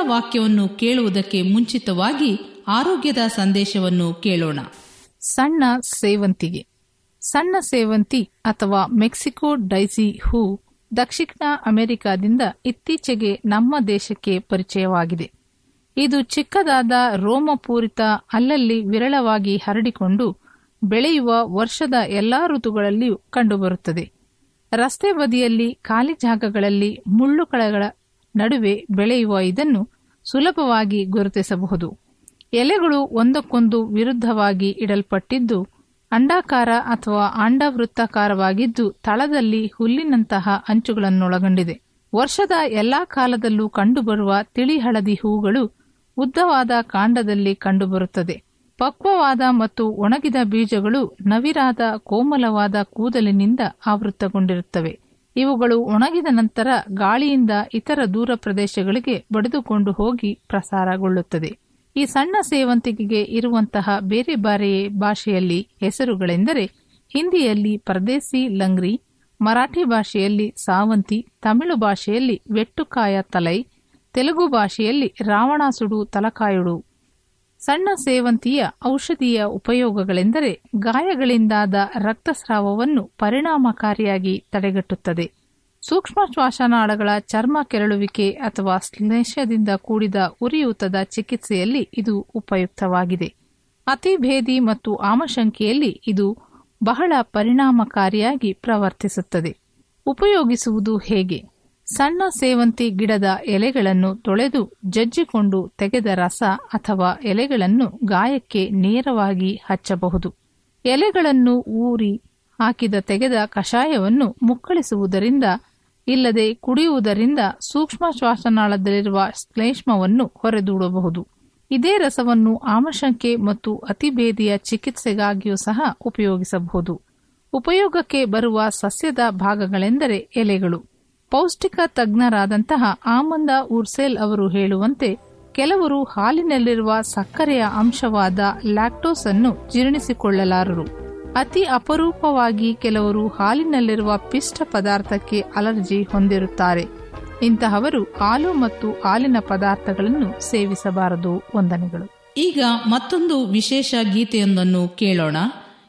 ವಾಕ್ಯವನ್ನು ಕೇಳುವುದಕ್ಕೆ ಮುಂಚಿತವಾಗಿ ಆರೋಗ್ಯದ ಸಂದೇಶವನ್ನು ಕೇಳೋಣ. ಸಣ್ಣ ಸೇವಂತಿಗೆ. ಸಣ್ಣ ಸೇವಂತಿ ಅಥವಾ ಮೆಕ್ಸಿಕೋ ಡೈಸಿ ಹೂ ದಕ್ಷಿಣ ಅಮೆರಿಕಾದಿಂದ ಇತ್ತೀಚೆಗೆ ನಮ್ಮ ದೇಶಕ್ಕೆ ಪರಿಚಯವಾಗಿದೆ. ಇದು ಚಿಕ್ಕದಾದ ರೋಮಪೂರಿತ ಅಲ್ಲಲ್ಲಿ ವಿರಳವಾಗಿ ಹರಡಿಕೊಂಡು ಬೆಳೆಯುವ ವರ್ಷದ ಎಲ್ಲಾ ಋತುಗಳಲ್ಲಿಯೂ ಕಂಡುಬರುತ್ತದೆ. ರಸ್ತೆ ಬದಿಯಲ್ಲಿ ಖಾಲಿ ಜಾಗಗಳಲ್ಲಿ ಮುಳ್ಳುಕಳಗಳ ನಡುವೆ ಬೆಳೆಯುವ ಇದನ್ನು ಸುಲಭವಾಗಿ ಗುರುತಿಸಬಹುದು. ಎಲೆಗಳು ಒಂದಕ್ಕೊಂದು ವಿರುದ್ಧವಾಗಿ ಇಡಲ್ಪಟ್ಟಿದ್ದು, ಅಂಡಾಕಾರ ಅಥವಾ ಅಂಡವೃತ್ತಾಕಾರವಾಗಿದ್ದು ತಳದಲ್ಲಿ ಹುಲ್ಲಿನಂತಹ ಅಂಚುಗಳನ್ನೊಳಗೊಂಡಿದೆ. ವರ್ಷದ ಎಲ್ಲಾ ಕಾಲದಲ್ಲೂ ಕಂಡುಬರುವ ತಿಳಿ ಹಳದಿ ಹೂಗಳು ಉದ್ದವಾದ ಕಾಂಡದಲ್ಲಿ ಕಂಡುಬರುತ್ತದೆ. ಪಕ್ವವಾದ ಮತ್ತು ಒಣಗಿದ ಬೀಜಗಳು ನವಿರಾದ ಕೋಮಲವಾದ ಕೂದಲಿನಿಂದ ಆವೃತ್ತಗೊಂಡಿರುತ್ತವೆ. ಇವುಗಳು ಒಣಗಿದ ನಂತರ ಗಾಳಿಯಿಂದ ಇತರ ದೂರ ಪ್ರದೇಶಗಳಿಗೆ ಬಡಿದುಕೊಂಡು ಹೋಗಿ ಪ್ರಸಾರಗೊಳ್ಳುತ್ತದೆ. ಈ ಸಣ್ಣ ಸೇವಂತಿಗೆಗೆ ಇರುವಂತಹ ಬೇರೆ ಬೇರೆ ಭಾಷೆಯಲ್ಲಿ ಹೆಸರುಗಳೆಂದರೆ ಹಿಂದಿಯಲ್ಲಿ ಪರದೇಸಿ ಲಂಗ್ರಿ, ಮರಾಠಿ ಭಾಷೆಯಲ್ಲಿ ಸಾವಂತಿ, ತಮಿಳು ಭಾಷೆಯಲ್ಲಿ ವೆಟ್ಟುಕಾಯ ತಲೈ, ತೆಲುಗು ಭಾಷೆಯಲ್ಲಿ ರಾವಣಾಸುಡು ತಲಕಾಯುಡು. ಸಣ್ಣ ಸೇವಂತಿಯ ಔಷಧೀಯ ಉಪಯೋಗಗಳೆಂದರೆ ಗಾಯಗಳಿಂದಾದ ರಕ್ತಸ್ರಾವವನ್ನು ಪರಿಣಾಮಕಾರಿಯಾಗಿ ತಡೆಗಟ್ಟುತ್ತದೆ. ಸೂಕ್ಷ್ಮ ಶ್ವಾಸನಾಳಗಳ ಚರ್ಮ ಕೆರಳುವಿಕೆ ಅಥವಾ ಶ್ಲೇಷದಿಂದ ಕೂಡಿದ ಉರಿಯೂತದ ಚಿಕಿತ್ಸೆಯಲ್ಲಿ ಇದು ಉಪಯುಕ್ತವಾಗಿದೆ. ಅತಿಭೇದಿ ಮತ್ತು ಆಮಶಂಕೆಯಲ್ಲಿ ಇದು ಬಹಳ ಪರಿಣಾಮಕಾರಿಯಾಗಿ ಪ್ರವರ್ತಿಸುತ್ತದೆ. ಉಪಯೋಗಿಸುವುದು ಹೇಗೆ? ಸಣ್ಣ ಸೇವಂತಿ ಗಿಡದ ಎಲೆಗಳನ್ನು ತೊಳೆದು ಜಜ್ಜಿಕೊಂಡು ತೆಗೆದ ರಸ ಅಥವಾ ಎಲೆಗಳನ್ನು ಗಾಯಕ್ಕೆ ನೇರವಾಗಿ ಹಚ್ಚಬಹುದು. ಎಲೆಗಳನ್ನು ಊರಿ ಹಾಕಿದ ತೆಗೆದ ಕಷಾಯವನ್ನು ಮುಕ್ಕಳಿಸುವುದರಿಂದ, ಇಲ್ಲದೆ ಕುಡಿಯುವುದರಿಂದ ಸೂಕ್ಷ್ಮ ಶ್ವಾಸನಾಳದಲ್ಲಿರುವ ಶ್ಲೇಷ್ಮವನ್ನು ಹೊರೆದೂಡಬಹುದು. ಇದೇ ರಸವನ್ನು ಆಮಶಂಕೆ ಮತ್ತು ಅತಿಭೇದಿಯ ಚಿಕಿತ್ಸೆಗಾಗಿಯೂ ಸಹ ಉಪಯೋಗಿಸಬಹುದು. ಉಪಯೋಗಕ್ಕೆ ಬರುವ ಸಸ್ಯದ ಭಾಗಗಳೆಂದರೆ ಎಲೆಗಳು. ಪೌಷ್ಟಿಕ ತಜ್ಞರಾದಂತಹ ಆಮಂದ ಉರ್ಸೆಲ್ ಅವರು ಹೇಳುವಂತೆ, ಕೆಲವರು ಹಾಲಿನಲ್ಲಿರುವ ಸಕ್ಕರೆಯ ಅಂಶವಾದ ಲ್ಯಾಕ್ಟೋಸ್ ಅನ್ನು ಜೀರ್ಣಿಸಿಕೊಳ್ಳಲಾರರು. ಅತಿ ಅಪರೂಪವಾಗಿ ಕೆಲವರು ಹಾಲಿನಲ್ಲಿರುವ ಪಿಷ್ಟ ಪದಾರ್ಥಕ್ಕೆ ಅಲರ್ಜಿ ಹೊಂದಿರುತ್ತಾರೆ. ಇಂತಹವರು ಹಾಲು ಮತ್ತು ಹಾಲಿನ ಪದಾರ್ಥಗಳನ್ನು ಸೇವಿಸಬಾರದು. ವಂದನೆಗಳು. ಈಗ ಮತ್ತೊಂದು ವಿಶೇಷ ಗೀತೆಯೊಂದನ್ನು ಕೇಳೋಣ.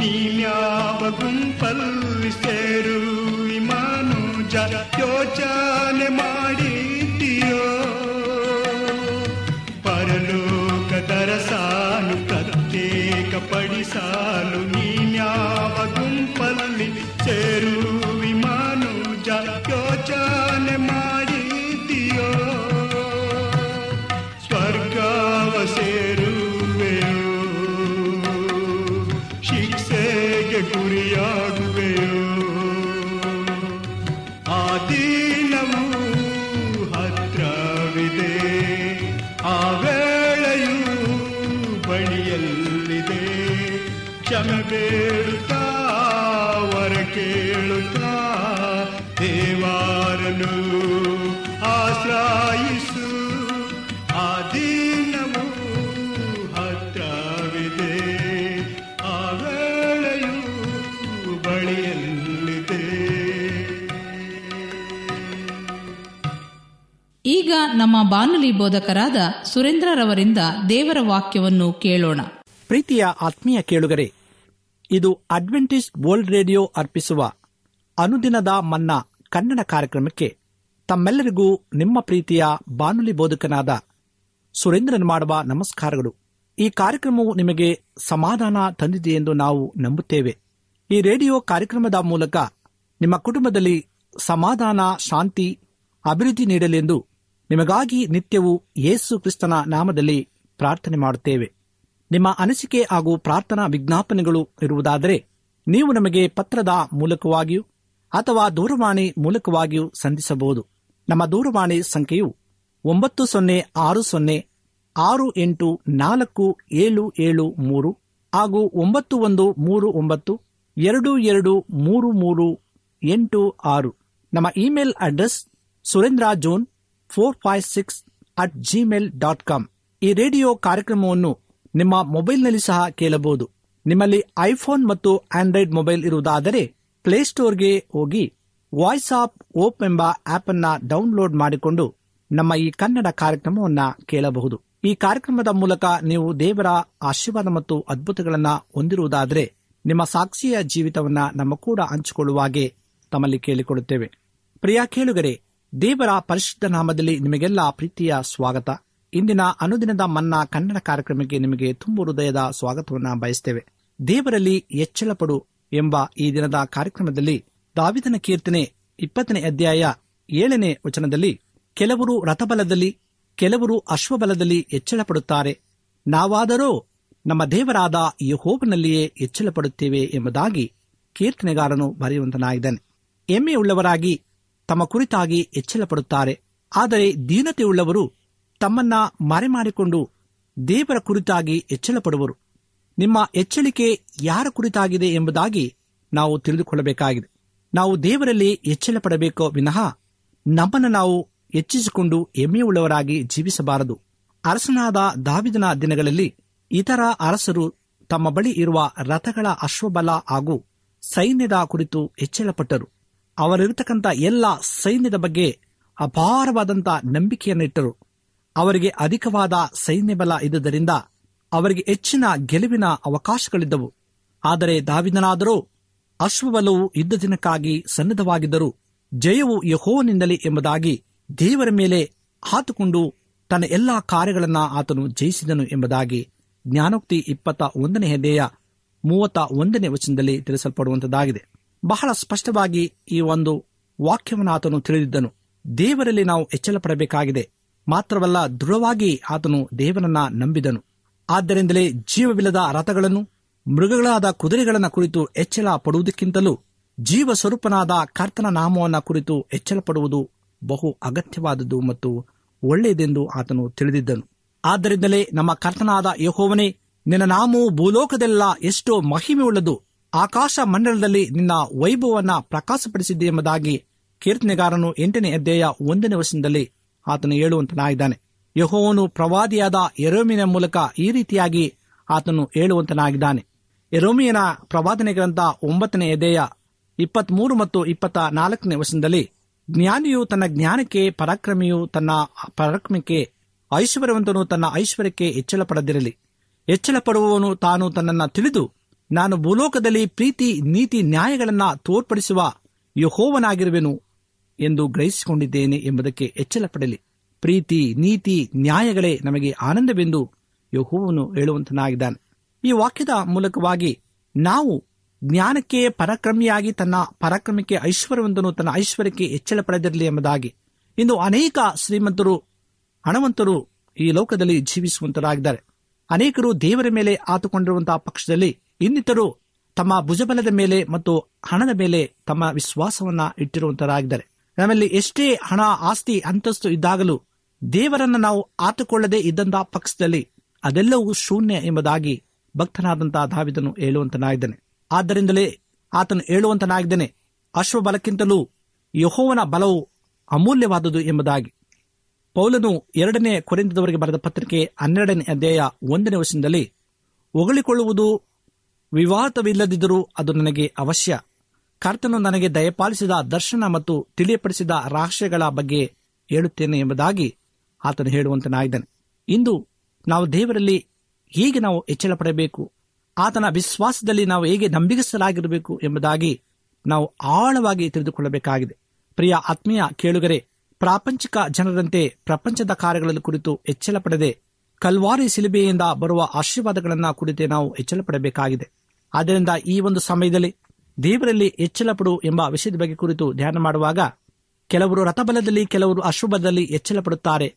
ನೀನ್ಯಾವ ಗುಂಪಲ್ಲಿ ಸೇರುವಿ ಮನುಜ ಯೋಚನೆ ಮಾಡಿದ್ದೀಯೋ ಪರಲೋಕ ತರಸಾನು ಪ್ರತ್ಯೇಕಪಡಿಸಲು ನೀನ್ಯಾವ ನಮ್ಮ ಬಾನುಲಿ ಬೋಧಕರಾದ ಸುರೇಂದ್ರರವರಿಂದ ದೇವರ ವಾಕ್ಯವನ್ನು ಕೇಳೋಣ. ಪ್ರೀತಿಯ ಆತ್ಮೀಯ ಕೇಳುಗರೆ, ಇದು ಅಡ್ವೆಂಟಿಸ್ ವರ್ಲ್ಡ್ ರೇಡಿಯೋ ಅರ್ಪಿಸುವ ಅನುದಿನದ ಮನ್ನಾ ಕನ್ನಡ ಕಾರ್ಯಕ್ರಮಕ್ಕೆ ತಮ್ಮೆಲ್ಲರಿಗೂ ನಿಮ್ಮ ಪ್ರೀತಿಯ ಬಾನುಲಿ ಬೋಧಕನಾದ ಸುರೇಂದ್ರನ್ ಮಾಡುವ ನಮಸ್ಕಾರಗಳು. ಈ ಕಾರ್ಯಕ್ರಮವು ನಿಮಗೆ ಸಮಾಧಾನ ತಂದಿದೆ ಎಂದು ನಾವು ನಂಬುತ್ತೇವೆ. ಈ ರೇಡಿಯೋ ಕಾರ್ಯಕ್ರಮದ ಮೂಲಕ ನಿಮ್ಮ ಕುಟುಂಬದಲ್ಲಿ ಸಮಾಧಾನ, ಶಾಂತಿ, ಅಭಿವೃದ್ಧಿ ನೀಡಲೆಂದು ನಿಮಗಾಗಿ ನಿತ್ಯವೂ ಯೇಸು ಕ್ರಿಸ್ತನ ನಾಮದಲ್ಲಿ ಪ್ರಾರ್ಥನೆ ಮಾಡುತ್ತೇವೆ. ನಿಮ್ಮ ಅನಿಸಿಕೆ ಹಾಗೂ ಪ್ರಾರ್ಥನಾ ವಿಜ್ಞಾಪನೆಗಳು ಇರುವುದಾದರೆ ನೀವು ನಮಗೆ ಪತ್ರದ ಮೂಲಕವಾಗಿಯೂ ಅಥವಾ ದೂರವಾಣಿ ಮೂಲಕವಾಗಿಯೂ ಸಂಧಿಸಬಹುದು. ನಮ್ಮ ದೂರವಾಣಿ ಸಂಖ್ಯೆಯು ಒಂಬತ್ತು ಸೊನ್ನೆ ಆರು ಸೊನ್ನೆ ಆರು ಎಂಟು ನಾಲ್ಕು ಏಳು ಏಳು ಮೂರು ಹಾಗೂ ಒಂಬತ್ತು ಒಂದು ಮೂರು ಒಂಬತ್ತು ಎರಡು ಎರಡು ಮೂರು ಮೂರು ಎಂಟು ಆರು. ನಮ್ಮ email address Surendra John four five six at Gmail dot com ಈ ರೇಡಿಯೋ ಕಾರ್ಯಕ್ರಮವನ್ನು ನಿಮ್ಮ ಮೊಬೈಲ್ನಲ್ಲಿ ಸಹ ಕೇಳಬಹುದು. ನಿಮ್ಮಲ್ಲಿ ಐಫೋನ್ ಮತ್ತು ಆಂಡ್ರಾಯ್ಡ್ ಮೊಬೈಲ್ ಇರುವುದಾದರೆ ಪ್ಲೇಸ್ಟೋರ್ಗೆ ಹೋಗಿ ವಾಯ್ಸ್ ಆಫ್ ಓಪ್ ಎಂಬ ಆಪ್ ಅನ್ನ ಡೌನ್ಲೋಡ್ ಮಾಡಿಕೊಂಡು ನಮ್ಮ ಈ ಕನ್ನಡ ಕಾರ್ಯಕ್ರಮವನ್ನ ಕೇಳಬಹುದು. ಈ ಕಾರ್ಯಕ್ರಮದ ಮೂಲಕ ನೀವು ದೇವರ ಆಶೀರ್ವಾದ ಮತ್ತು ಅದ್ಭುತಗಳನ್ನ ಹೊಂದಿರುವುದಾದರೆ ನಿಮ್ಮ ಸಾಕ್ಷಿಯ ಜೀವಿತವನ್ನ ನಮ್ಮ ಕೂಡ ಹಂಚಿಕೊಳ್ಳುವಾಗೆ ತಮ್ಮಲ್ಲಿ ಕೇಳಿಕೊಳ್ಳುತ್ತೇವೆ. ಪ್ರಿಯ ಕೇಳುಗರೆ ದೇವರ ಪರಿಶುದ್ಧ ನಾಮದಲ್ಲಿ ನಿಮಗೆಲ್ಲ ಪ್ರೀತಿಯ ಸ್ವಾಗತ. ಇಂದಿನ ಅನುದಿನದ ಮನ್ನಾ ಕನ್ನಡ ಕಾರ್ಯಕ್ರಮಕ್ಕೆ ನಿಮಗೆ ತುಂಬು ಹೃದಯದ ಸ್ವಾಗತವನ್ನು ಬಯಸ್ತೇವೆ. ದೇವರಲ್ಲಿ ಎಚ್ಚಳ ಪಡು ಎಂಬ ಈ ದಿನದ ಕಾರ್ಯಕ್ರಮದಲ್ಲಿ ದಾವಿದನ ಕೀರ್ತನೆ ಇಪ್ಪತ್ತನೇ ಅಧ್ಯಾಯ ಏಳನೇ ವಚನದಲ್ಲಿ ಕೆಲವರು ರಥಬಲದಲ್ಲಿ, ಕೆಲವರು ಅಶ್ವಬಲದಲ್ಲಿ ಎಚ್ಚಳ ಪಡುತ್ತಾರೆ ನಾವಾದರೋ ನಮ್ಮ ದೇವರಾದ ಯಹೋವನಲ್ಲಿಯೇ ಎಚ್ಚಳ ಪಡುತ್ತೇವೆ ಎಂಬುದಾಗಿ ಕೀರ್ತನೆಗಾರನು ಬರೆಯುವಂತನಾಗಿದ್ದಾನೆ. ಎಮ್ಮೆಯುಳ್ಳವರಾಗಿ ತಮ್ಮ ಕುರಿತಾಗಿ ಎಚ್ಚಲಪಡುತ್ತಾರೆ. ಆದರೆ ದೀನತೆಯುಳ್ಳವರು ತಮ್ಮನ್ನ ಮರೆಮಾಡಿಕೊಂಡು ದೇವರ ಕುರಿತಾಗಿ ಎಚ್ಚಲಪಡುವರು. ನಿಮ್ಮ ಎಚ್ಚಳಿಕೆ ಯಾರ ಕುರಿತಾಗಿದೆ ಎಂಬುದಾಗಿ ನಾವು ತಿಳಿದುಕೊಳ್ಳಬೇಕಾಗಿದೆ. ನಾವು ದೇವರಲ್ಲಿ ಎಚ್ಚಳ ಪಡಬೇಕೋ ವಿನಃ ನಮ್ಮನ್ನು ನಾವು ಹೆಚ್ಚಿಸಿಕೊಂಡು ಹೆಮ್ಮೆಯುಳ್ಳವರಾಗಿ ಜೀವಿಸಬಾರದು. ಅರಸನಾದ ದಾವಿದನ ದಿನಗಳಲ್ಲಿ ಇತರ ಅರಸರು ತಮ್ಮ ಬಳಿ ಇರುವ ರಥಗಳ ಅಶ್ವಬಲ ಹಾಗೂ ಸೈನ್ಯದ ಕುರಿತು ಹೆಚ್ಚಳಪಟ್ಟರು ಅವರಿರತಕ್ಕಂಥ ಎಲ್ಲ ಸೈನ್ಯದ ಬಗ್ಗೆ ಅಪಾರವಾದಂಥ ನಂಬಿಕೆಯನ್ನಿಟ್ಟರು. ಅವರಿಗೆ ಅಧಿಕವಾದ ಸೈನ್ಯ ಬಲ ಇದ್ದುದರಿಂದ ಅವರಿಗೆ ಹೆಚ್ಚಿನ ಗೆಲುವಿನ ಅವಕಾಶಗಳಿದ್ದವು. ಆದರೆ ದಾವಿದನಾದರೂ ಅಶ್ವಬಲವು ಯುದ್ಧ ದಿನಕ್ಕಾಗಿ ಸನ್ನದ್ಧವಾಗಿದ್ದರು ಜಯವು ಯಹೋವನಿಂದಲೇ ಎಂಬುದಾಗಿ ದೇವರ ಮೇಲೆ ಹಾತುಕೊಂಡು ತನ್ನ ಎಲ್ಲಾ ಕಾರ್ಯಗಳನ್ನ ಆತನು ಜಯಿಸಿದನು ಎಂಬುದಾಗಿ ಜ್ಞಾನೋಕ್ತಿ ಇಪ್ಪತ್ತ ಒಂದನೇ ಹೆದೆಯ ಮೂವತ್ತ ಒಂದನೇ ವಚನದಲ್ಲಿ ತಿಳಿಸಲ್ಪಡುವಂತದ್ದಾಗಿದೆ. ಬಹಳ ಸ್ಪಷ್ಟವಾಗಿ ಈ ಒಂದು ವಾಕ್ಯವನ್ನು ಆತನು ತಿಳಿದಿದ್ದನು. ದೇವರಲ್ಲಿ ನಾವು ಎಚ್ಚರ ಪಡಬೇಕಾಗಿದೆ ಮಾತ್ರವಲ್ಲ ದೃಢವಾಗಿ ಆತನು ದೇವರನ್ನ ನಂಬಿದನು. ಆದ್ದರಿಂದಲೇ ಜೀವವಿಲ್ಲದ ರಥಗಳನ್ನು, ಮೃಗಗಳಾದ ಕುದುರೆಗಳನ್ನ ಕುರಿತು ಎಚ್ಚರ ಪಡುವುದಕ್ಕಿಂತಲೂ ಜೀವ ಸ್ವರೂಪನಾದ ಕರ್ತನ ನಾಮವನ್ನ ಕುರಿತು ಎಚ್ಚರ ಪಡುವುದು ಬಹು ಅಗತ್ಯವಾದದ್ದು ಮತ್ತು ಒಳ್ಳೆಯದೆಂದು ಆತನು ತಿಳಿದಿದ್ದನು. ಆದ್ದರಿಂದಲೇ ನಮ್ಮ ಕರ್ತನಾದ ಯಹೋವನೇ, ನಿನ್ನ ನಾಮವು ಭೂಲೋಕದೆಲ್ಲ ಎಷ್ಟೋ ಮಹಿಮೆಯುಳ್ಳದು ಆಕಾಶ ಮಂಡಲದಲ್ಲಿ ನಿನ್ನ ವೈಭವವನ್ನ ಪ್ರಕಾಶಪಡಿಸಿದ್ದೆ ಎಂಬುದಾಗಿ ಕೀರ್ತನೆಗಾರನು ಎಂಟನೇ ಅಧ್ಯಾಯ ಒಂದನೇ ವರ್ಷದಲ್ಲಿ ಆತನು ಹೇಳುವಂತನಾಗಿದ್ದಾನೆ. ಯಹೋವನು ಪ್ರವಾದಿಯಾದ ಎರೋಮಿನ ಮೂಲಕ ಈ ರೀತಿಯಾಗಿ ಆತನು ಹೇಳುವಂತನಾಗಿದ್ದಾನೆ. ಎರೋಮಿಯನ ಪ್ರವಾದನೆ ಗ್ರಂಥ ಒಂಬತ್ತನೇ ಎದೆಯ ಇಪ್ಪತ್ಮೂರು ಮತ್ತು ಇಪ್ಪತ್ತ ನಾಲ್ಕನೇ ವರ್ಷದಲ್ಲಿ ಜ್ಞಾನಿಯು ತನ್ನ ಜ್ಞಾನಕ್ಕೆ ಪರಾಕ್ರಮಿಯು ತನ್ನ ಪರಾಕ್ರಮಕ್ಕೆ ಐಶ್ವರ್ಯವಂತನು ತನ್ನ ಐಶ್ವರ್ಯಕ್ಕೆ ಹೆಚ್ಚಳ ಪಡೆದಿರಲಿ ಹೆಚ್ಚಳ ತಾನು ತನ್ನನ್ನು ತಿಳಿದು ನಾನು ಭೂಲೋಕದಲ್ಲಿ ಪ್ರೀತಿ, ನೀತಿ, ನ್ಯಾಯಗಳನ್ನು ತೋರ್ಪಡಿಸುವ ಯಹೋವನಾಗಿರುವೆನು ಎಂದು ಗ್ರಹಿಸಿಕೊಂಡಿದ್ದೇನೆ ಎಂಬುದಕ್ಕೆ ಎಚ್ಚರ ಪಡಲಿ ಪ್ರೀತಿ, ನೀತಿ, ನ್ಯಾಯಗಳೇ ನಮಗೆ ಆನಂದವೆಂದು ಯಹೋವನು ಹೇಳುವಂತನಾಗಿದ್ದಾನೆ. ಈ ವಾಕ್ಯದ ಮೂಲಕವಾಗಿ ನಾವು ಜ್ಞಾನಕ್ಕೆ ಪರಾಕ್ರಮಿಯಾಗಿ ತನ್ನ ಪರಾಕ್ರಮಕ್ಕೆ ಐಶ್ವರ್ಯವಂತನು ತನ್ನ ಐಶ್ವರ್ಯಕ್ಕೆ ಹೆಚ್ಚಳ ಪಡೆದಿರಲಿ ಎಂಬುದಾಗಿ. ಇಂದು ಅನೇಕ ಶ್ರೀಮಂತರು, ಹಣವಂತರು ಈ ಲೋಕದಲ್ಲಿ ಜೀವಿಸುವಂತರಾಗಿದ್ದಾರೆ. ಅನೇಕರು ದೇವರ ಮೇಲೆ ಆತುಕೊಂಡಿರುವಂತಹ ಪಕ್ಷದಲ್ಲಿ ಇನ್ನಿತರು ತಮ್ಮ ಭುಜಬಲದ ಮೇಲೆ ಮತ್ತು ಹಣದ ಮೇಲೆ ತಮ್ಮ ವಿಶ್ವಾಸವನ್ನ ಇಟ್ಟಿರುವಂತರಾಗಿದ್ದಾರೆ. ನಮ್ಮಲ್ಲಿ ಎಷ್ಟೇ ಹಣ, ಆಸ್ತಿ, ಅಂತಸ್ತು ಇದ್ದಾಗಲೂ ದೇವರನ್ನ ನಾವು ಆತುಕೊಳ್ಳದೆ ಇದ್ದಂತಹ ಪಕ್ಷದಲ್ಲಿ ಅದೆಲ್ಲವೂ ಶೂನ್ಯ ಎಂಬುದಾಗಿ ಭಕ್ತನಾದಂತಹ ದಾವಿದನು ಹೇಳುವಂತನಾಗಿದ್ದಾನೆ. ಆದ್ದರಿಂದಲೇ ಆತನು ಹೇಳುವಂತನಾಗಿದ್ದಾನೆ, ಅಶ್ವಬಲಕ್ಕಿಂತಲೂ ಯಹೋವನ ಬಲವು ಅಮೂಲ್ಯವಾದುದು ಎಂಬುದಾಗಿ. ಪೌಲನು ಎರಡನೇ ಕೊರೆಂದದವರಿಗೆ ಬರೆದ ಪತ್ರಿಕೆ ಹನ್ನೆರಡನೇ ಅಧ್ಯಾಯ ಒಂದನೇ ವರ್ಷದಲ್ಲಿ ಹೊಗಳಿಕೊಳ್ಳುವುದು ವಿವಾದವಿಲ್ಲದಿದ್ದರೂ ಅದು ನನಗೆ ಅವಶ್ಯ. ಕರ್ತನು ನನಗೆ ದಯಪಾಲಿಸಿದ ದರ್ಶನ ಮತ್ತು ತಿಳಿಯಪಡಿಸಿದ ರಹಸ್ಯಗಳ ಬಗ್ಗೆ ಹೇಳುತ್ತೇನೆ ಎಂಬುದಾಗಿ ಆತನು ಹೇಳುವಂತನಾಗಿದ್ದಾನೆ. ಇಂದು ನಾವು ದೇವರಲ್ಲಿ ಹೇಗೆ ನಾವು ಹೆಚ್ಚಳ ಪಡಬೇಕು ಆತನ ವಿಶ್ವಾಸದಲ್ಲಿ ನಾವು ಹೇಗೆ ನಂಬಿಗಸ್ತರಾಗಿರಬೇಕು ಎಂಬುದಾಗಿ ನಾವು ಆಳವಾಗಿ ತಿಳಿದುಕೊಳ್ಳಬೇಕಾಗಿದೆ. ಪ್ರಿಯ ಆತ್ಮೀಯ ಕೇಳುಗರೆ, ಪ್ರಾಪಂಚಿಕ ಜನರಂತೆ ಪ್ರಪಂಚದ ಕಾರ್ಯಗಳ ಕುರಿತು ಹೆಚ್ಚಳ ಪಡೆದೆ ಕಲ್ವಾರಿ ಸಿಲುಬೆಯಿಂದ ಬರುವ ಆಶೀರ್ವಾದಗಳನ್ನು ಕುರಿತೇ ನಾವು ಪಡಬೇಕಾಗಿದೆ ಆದ್ದರಿಂದ ಈ ಒಂದು ಸಮಯದಲ್ಲಿ ದೇವರಲ್ಲಿ ಹೆಚ್ಚಲ ಪಡು ಎಂಬ ವಿಷಯದ ಬಗ್ಗೆ ಕುರಿತು ಧ್ಯಾನ ಮಾಡುವಾಗ ಕೆಲವರು ರಥಬಲದಲ್ಲಿ, ಕೆಲವರು ಅಶುಭದಲ್ಲಿ ಹೆಚ್ಚಲ ಪಡುತ್ತಾರೆ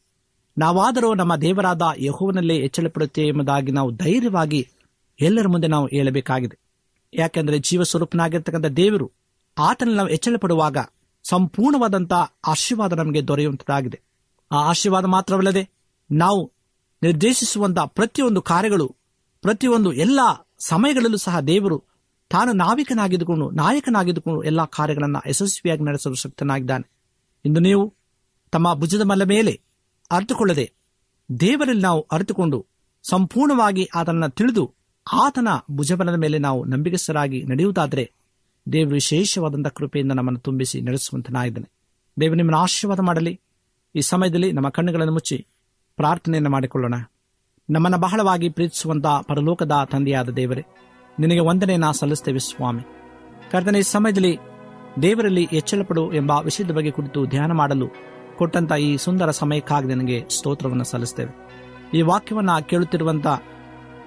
ನಾವಾದರೂ ನಮ್ಮ ದೇವರಾದ ಯಹೋವನಲ್ಲೇ ಹೆಚ್ಚಲ ಪಡುತ್ತೇವೆ ಎಂಬುದಾಗಿ ನಾವು ಧೈರ್ಯವಾಗಿ ಎಲ್ಲರ ಮುಂದೆ ನಾವು ಹೇಳಬೇಕಾಗಿದೆ. ಯಾಕೆಂದರೆ ಜೀವ ಸ್ವರೂಪನಾಗಿರ್ತಕ್ಕಂಥ ದೇವರು ಆತನಲ್ಲಿ ನಾವು ಹೆಚ್ಚಲ ಪಡುವಾಗ ಸಂಪೂರ್ಣವಾದಂತಹ ಆಶೀರ್ವಾದ ನಮಗೆ ದೊರೆಯುವಂತದಾಗಿದೆ ಆ ಆಶೀರ್ವಾದ ಮಾತ್ರವಲ್ಲದೆ ನಾವು ನಿರ್ದೇಶಿಸುವಂತಹ ಪ್ರತಿಯೊಂದು ಕಾರ್ಯಗಳು, ಪ್ರತಿಯೊಂದು ಎಲ್ಲ ಸಮಯಗಳಲ್ಲೂ ಸಹ ದೇವರು ತಾನು ನಾವಿಕನಾಗಿದ್ದುಕೊಂಡು, ನಾಯಕನಾಗಿದ್ದುಕೊಂಡು ಎಲ್ಲ ಕಾರ್ಯಗಳನ್ನು ಯಶಸ್ವಿಯಾಗಿ ನಡೆಸಲು ಶಕ್ತನಾಗಿದ್ದಾನೆ. ಇಂದು ನೀವು ತಮ್ಮ ಭುಜದ ಮಲ್ಲ ಮೇಲೆ ಅರಿತುಕೊಳ್ಳದೆ ದೇವರಲ್ಲಿ ನಾವು ಅರಿತುಕೊಂಡು ಸಂಪೂರ್ಣವಾಗಿ ಆತನನ್ನು ತಿಳಿದು ಆತನ ಭುಜಬಲದ ಮೇಲೆ ನಾವು ನಂಬಿಕೆಸರಾಗಿ ನಡೆಯುವುದಾದರೆ ದೇವರು ವಿಶೇಷವಾದಂಥ ಕೃಪೆಯಿಂದ ನಮ್ಮನ್ನು ತುಂಬಿಸಿ ನಡೆಸುವಂತನಾಗಿದ್ದಾನೆ. ದೇವರು ನಿಮ್ಮನ್ನು ಆಶೀರ್ವಾದ ಮಾಡಲಿ. ಈ ಸಮಯದಲ್ಲಿ ನಮ್ಮ ಕಣ್ಣುಗಳನ್ನು ಮುಚ್ಚಿ ಪ್ರಾರ್ಥನೆಯನ್ನು ಮಾಡಿಕೊಳ್ಳೋಣ. ನಮ್ಮನ್ನು ಬಹಳವಾಗಿ ಪ್ರೀತಿಸುವಂತಹ ಪರಲೋಕದ ತಂದೆಯಾದ ದೇವರೇ, ನಿನಗೆ ವಂದನೆ ವಂದನೆಯನ್ನ ಸಲ್ಲಿಸ್ತೇವೆ ಸ್ವಾಮಿ. ಕರ್ತನೆ, ಈ ಸಮಯದಲ್ಲಿ ದೇವರಲ್ಲಿ ಎಚ್ಚಳಪಡು ಎಂಬ ವಿಷಯದ ಬಗ್ಗೆ ಕುರಿತು ಧ್ಯಾನ ಮಾಡಲು ಕೊಟ್ಟಂತ ಈ ಸುಂದರ ಸಮಯಕ್ಕಾಗಿ ನನಗೆ ಸ್ತೋತ್ರವನ್ನು ಸಲ್ಲಿಸ್ತೇವೆ. ಈ ವಾಕ್ಯವನ್ನ ಕೇಳುತ್ತಿರುವಂತ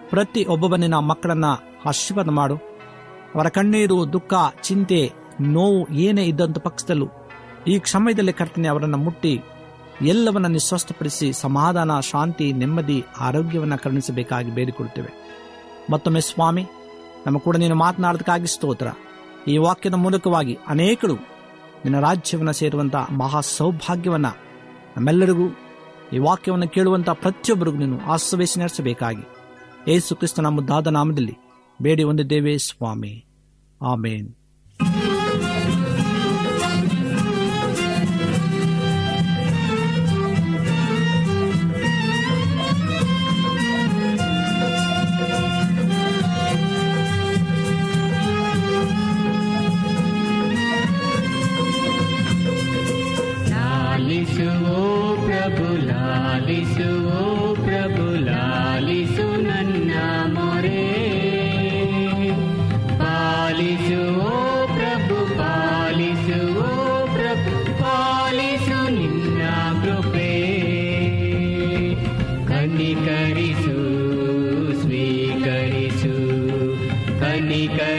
ಪ್ರತಿ ಒಬ್ಬೊಬ್ಬನಿನ ಮಕ್ಕಳನ್ನ ಆಶೀರ್ವಾದ ಮಾಡು. ಅವರ ಕಣ್ಣೀರು, ದುಃಖ, ಚಿಂತೆ, ನೋವು ಏನೇ ಇದ್ದಂತ ಪಕ್ಷದಲ್ಲೂ ಈ ಸಮಯದಲ್ಲಿ ಕರ್ತನೆ ಅವರನ್ನು ಮುಟ್ಟಿ ಎಲ್ಲವನ್ನ ನಿಸ್ವಸ್ಥಪಡಿಸಿ ಸಮಾಧಾನ, ಶಾಂತಿ, ನೆಮ್ಮದಿ, ಆರೋಗ್ಯವನ್ನು ಕರುಣಿಸಬೇಕಾಗಿ ಬೇಡಿಕೊಳ್ಳುತ್ತೇವೆ. ಮತ್ತೊಮ್ಮೆ ಸ್ವಾಮಿ, ನಮ್ಮ ಕೂಡ ನೀನು ಮಾತನಾಡೋದಕ್ಕಾಗಿ ಸ್ತೋತ್ರ. ಈ ವಾಕ್ಯದ ಮೂಲಕವಾಗಿ ಅನೇಕರು ನಿನ್ನ ರಾಜ್ಯವನ್ನು ಸೇರುವಂತಹ ಮಹಾ ಸೌಭಾಗ್ಯವನ್ನ ನಮ್ಮೆಲ್ಲರಿಗೂ ಈ ವಾಕ್ಯವನ್ನು ಕೇಳುವಂತಹ ಪ್ರತಿಯೊಬ್ಬರಿಗೂ ನೀನು ಆಶ್ರವೇಶ ನಡೆಸಬೇಕಾಗಿ. ಏಸು ಕ್ರಿಸ್ತನ ಮುದ್ದಾದ ನಾಮದಲ್ಲಿ ಬೇಡಿ ಹೊಂದಿದ್ದೇವೆ ಸ್ವಾಮಿ. ಆಮೇನ್. निकल